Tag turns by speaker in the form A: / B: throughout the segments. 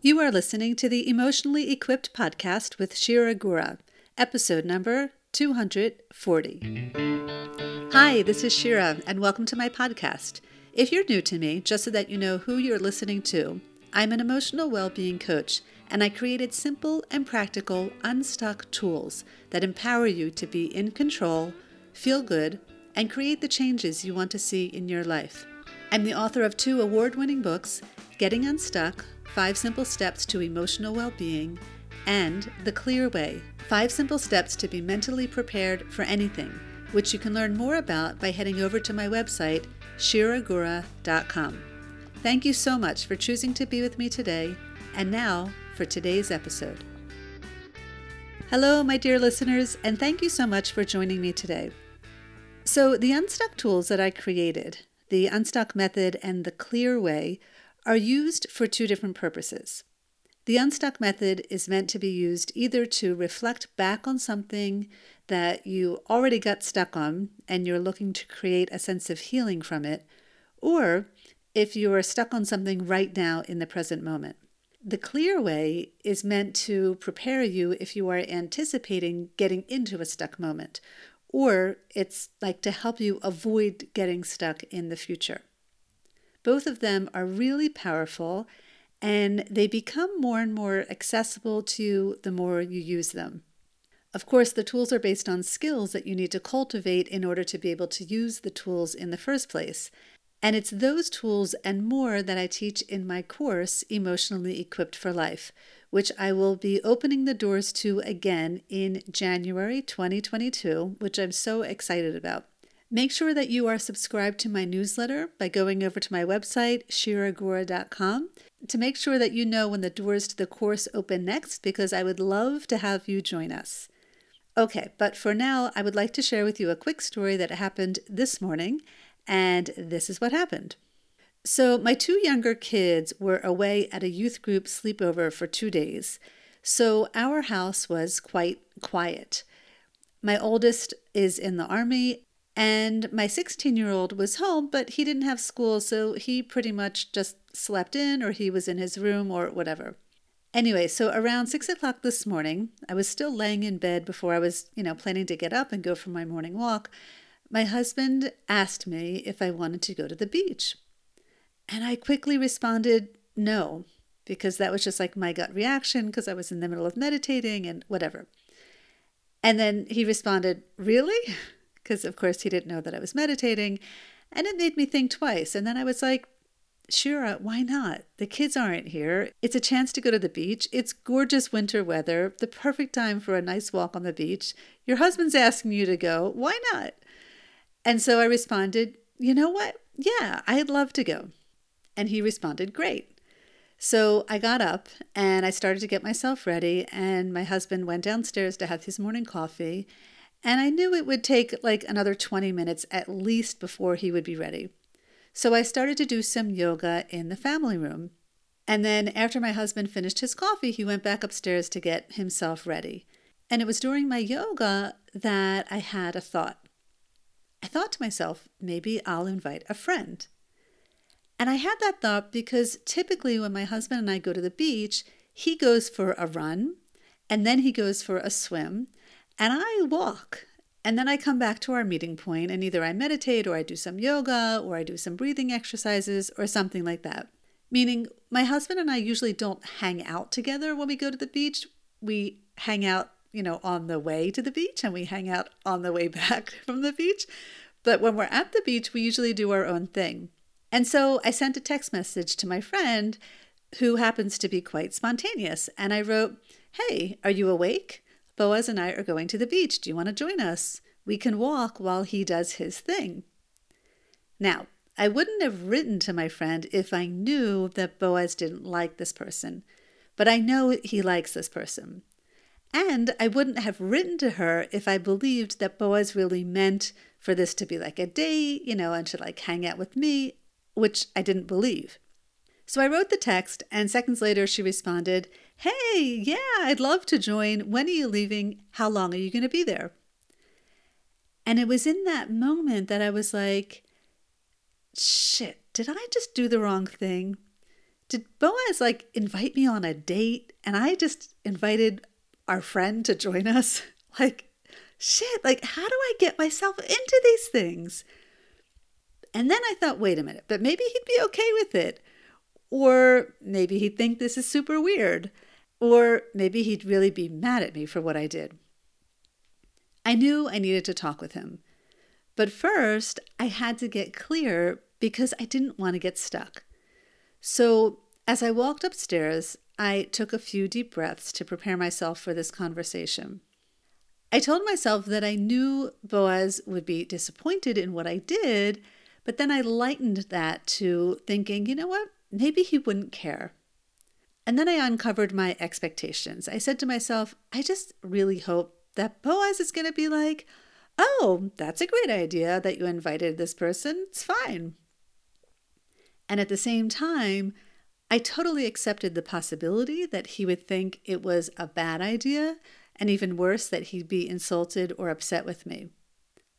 A: You are listening to the Emotionally Equipped podcast with Shira Gura, episode number 240. Hi, this is Shira, and welcome to my podcast. If you're new to me, just so that you know who you're listening to, I'm an emotional well being coach, and I created simple and practical, unstuck tools that empower you to be in control, feel good, and create the changes you want to see in your life. I'm the author of two award winning books Getting Unstuck Five Simple Steps to Emotional Well-Being, and The Clear Way, Five Simple Steps to be Mentally Prepared for Anything, which you can learn more about by heading over to my website, shiragura.com. Thank you so much for choosing to be with me today, and now for today's episode. Hello, my dear listeners, and thank you so much for joining me today. So, the Unstuck tools that I created, the Unstuck method and the Clear Way, are used for two different purposes. The unstuck method is meant to be used either to reflect back on something that you already got stuck on and you're looking to create a sense of healing from it, or if you are stuck on something right now in the present moment. The clear way is meant to prepare you if you are anticipating getting into a stuck moment, or it's like to help you avoid getting stuck in the future. Both of them are really powerful and they become more and more accessible to you the more you use them. Of course, the tools are based on skills that you need to cultivate in order to be able to use the tools in the first place. And it's those tools and more that I teach in my course, Emotionally Equipped for Life, which I will be opening the doors to again in January 2022, which I'm so excited about. Make sure that you are subscribed to my newsletter by going over to my website, shiragura.com, to make sure that you know when the doors to the course open next, because I would love to have you join us. Okay, but for now, I would like to share with you a quick story that happened this morning, and this is what happened. So, my two younger kids were away at a youth group sleepover for two days, so our house was quite quiet. My oldest is in the Army, and my 16 year old was home, but he didn't have school, so he pretty much just slept in or he was in his room or whatever. Anyway, so around six o'clock this morning, I was still laying in bed before I was, you know, planning to get up and go for my morning walk. My husband asked me if I wanted to go to the beach. And I quickly responded no, because that was just like my gut reaction because I was in the middle of meditating and whatever. And then he responded, Really? because of course he didn't know that I was meditating. And it made me think twice. And then I was like, Sure, why not? The kids aren't here. It's a chance to go to the beach. It's gorgeous winter weather, the perfect time for a nice walk on the beach. Your husband's asking you to go. Why not? And so I responded, You know what? Yeah, I'd love to go. And he responded, Great. So I got up and I started to get myself ready, and my husband went downstairs to have his morning coffee. And I knew it would take like another 20 minutes at least before he would be ready. So I started to do some yoga in the family room. And then after my husband finished his coffee, he went back upstairs to get himself ready. And it was during my yoga that I had a thought. I thought to myself, maybe I'll invite a friend. And I had that thought because typically when my husband and I go to the beach, he goes for a run and then he goes for a swim and I walk. And then I come back to our meeting point and either I meditate or I do some yoga or I do some breathing exercises or something like that. Meaning, my husband and I usually don't hang out together when we go to the beach. We hang out, you know, on the way to the beach and we hang out on the way back from the beach. But when we're at the beach, we usually do our own thing. And so I sent a text message to my friend who happens to be quite spontaneous. And I wrote, Hey, are you awake? Boaz and I are going to the beach. Do you want to join us? We can walk while he does his thing. Now, I wouldn't have written to my friend if I knew that Boaz didn't like this person, but I know he likes this person. And I wouldn't have written to her if I believed that Boaz really meant for this to be like a date, you know, and to like hang out with me, which I didn't believe. So I wrote the text, and seconds later she responded, Hey, yeah, I'd love to join. When are you leaving? How long are you going to be there? And it was in that moment that I was like, shit, did I just do the wrong thing? did Boaz like invite me on a date and I just invited our friend to join us? Like, shit, like, how do I get myself into these things? And then I thought, wait a minute, but maybe he'd be okay with it. Or maybe he'd think this is super weird. Or maybe he'd really be mad at me for what I did. I knew I needed to talk with him. But first, I had to get clear because I didn't want to get stuck. So, as I walked upstairs, I took a few deep breaths to prepare myself for this conversation. I told myself that I knew Boaz would be disappointed in what I did, but then I lightened that to thinking, you know what, maybe he wouldn't care. And then I uncovered my expectations. I said to myself, I just really hope that Boaz is going to be like, oh, that's a great idea that you invited this person. It's fine. And at the same time, I totally accepted the possibility that he would think it was a bad idea, and even worse, that he'd be insulted or upset with me.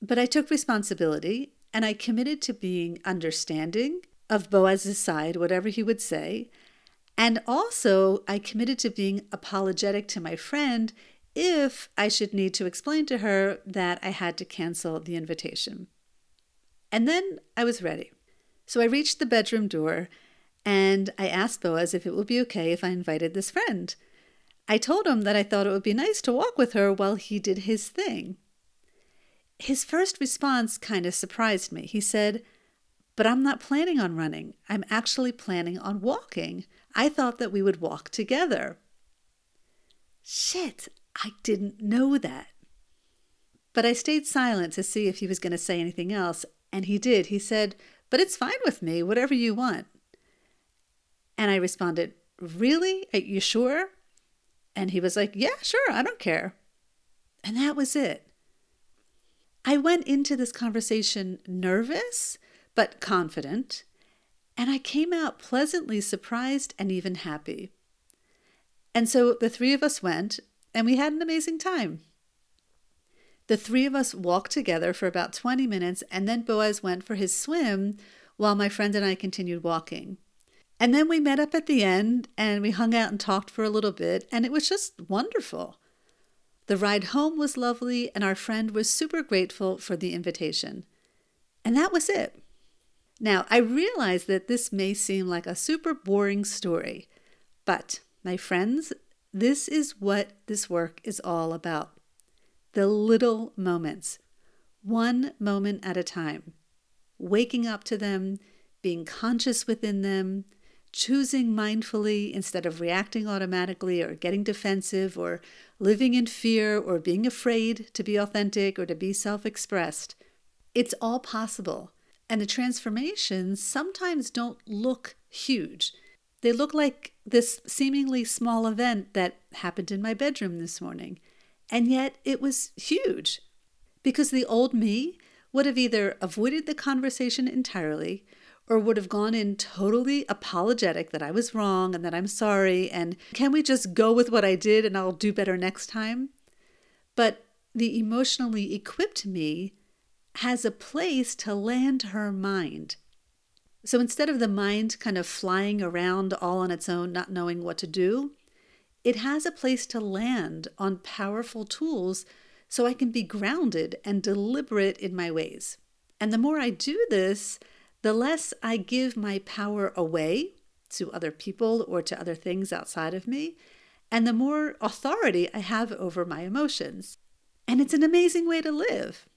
A: But I took responsibility and I committed to being understanding of Boaz's side, whatever he would say. And also, I committed to being apologetic to my friend if I should need to explain to her that I had to cancel the invitation. And then I was ready. So I reached the bedroom door and I asked Boaz if it would be okay if I invited this friend. I told him that I thought it would be nice to walk with her while he did his thing. His first response kind of surprised me. He said, But I'm not planning on running. I'm actually planning on walking. I thought that we would walk together. Shit, I didn't know that. But I stayed silent to see if he was going to say anything else, and he did. He said, But it's fine with me, whatever you want. And I responded, Really? Are you sure? And he was like, Yeah, sure, I don't care. And that was it. I went into this conversation nervous, but confident, and I came out pleasantly surprised and even happy. And so the three of us went, and we had an amazing time. The three of us walked together for about 20 minutes, and then Boaz went for his swim while my friend and I continued walking. And then we met up at the end and we hung out and talked for a little bit, and it was just wonderful. The ride home was lovely, and our friend was super grateful for the invitation. And that was it. Now, I realize that this may seem like a super boring story, but my friends, this is what this work is all about the little moments, one moment at a time, waking up to them, being conscious within them, choosing mindfully instead of reacting automatically or getting defensive or living in fear or being afraid to be authentic or to be self expressed. It's all possible. And the transformations sometimes don't look huge. They look like this seemingly small event that happened in my bedroom this morning. And yet it was huge because the old me would have either avoided the conversation entirely or would have gone in totally apologetic that I was wrong and that I'm sorry and can we just go with what I did and I'll do better next time? But the emotionally equipped me has a place to land her mind. So instead of the mind kind of flying around all on its own, not knowing what to do, it has a place to land on powerful tools so I can be grounded and deliberate in my ways. And the more I do this, the less I give my power away to other people or to other things outside of me, and the more authority I have over my emotions. And it's an amazing way to live.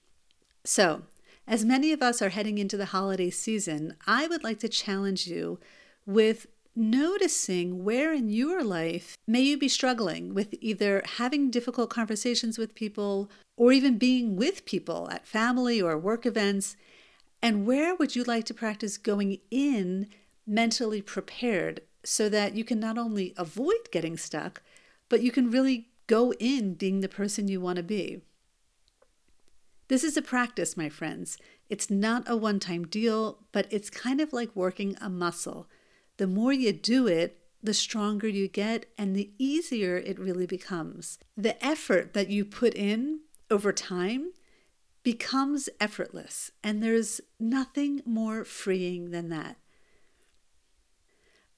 A: So, as many of us are heading into the holiday season, I would like to challenge you with noticing where in your life may you be struggling with either having difficult conversations with people or even being with people at family or work events and where would you like to practice going in mentally prepared so that you can not only avoid getting stuck, but you can really go in being the person you want to be? This is a practice, my friends. It's not a one time deal, but it's kind of like working a muscle. The more you do it, the stronger you get and the easier it really becomes. The effort that you put in over time becomes effortless, and there's nothing more freeing than that.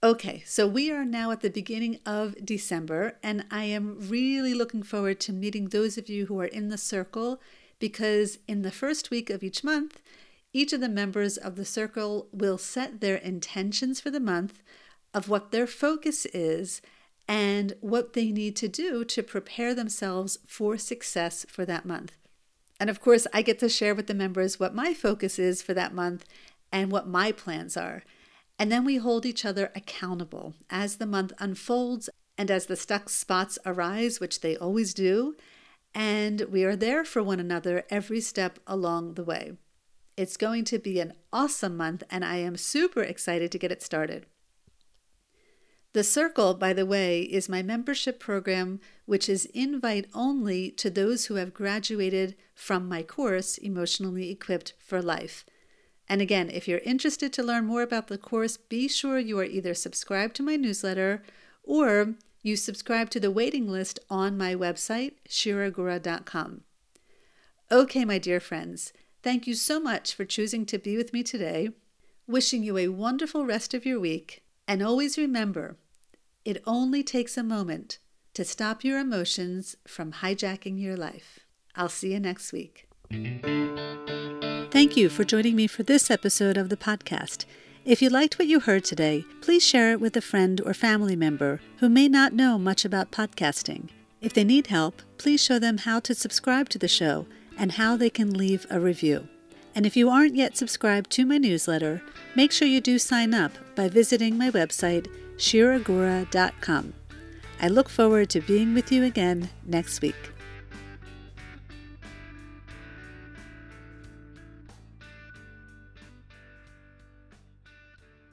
A: Okay, so we are now at the beginning of December, and I am really looking forward to meeting those of you who are in the circle because in the first week of each month, each of the members of the circle will set their intentions for the month of what their focus is and what they need to do to prepare themselves for success for that month. And of course, I get to share with the members what my focus is for that month and what my plans are. And then we hold each other accountable as the month unfolds and as the stuck spots arise, which they always do. And we are there for one another every step along the way. It's going to be an awesome month, and I am super excited to get it started. The Circle, by the way, is my membership program, which is invite only to those who have graduated from my course, Emotionally Equipped for Life. And again, if you're interested to learn more about the course, be sure you are either subscribed to my newsletter or you subscribe to the waiting list on my website, shiragura.com. Okay, my dear friends, thank you so much for choosing to be with me today. Wishing you a wonderful rest of your week. And always remember, it only takes a moment to stop your emotions from hijacking your life. I'll see you next week. Thank you for joining me for this episode of the podcast. If you liked what you heard today, please share it with a friend or family member who may not know much about podcasting. If they need help, please show them how to subscribe to the show and how they can leave a review. And if you aren't yet subscribed to my newsletter, make sure you do sign up by visiting my website, shiragura.com. I look forward to being with you again next week.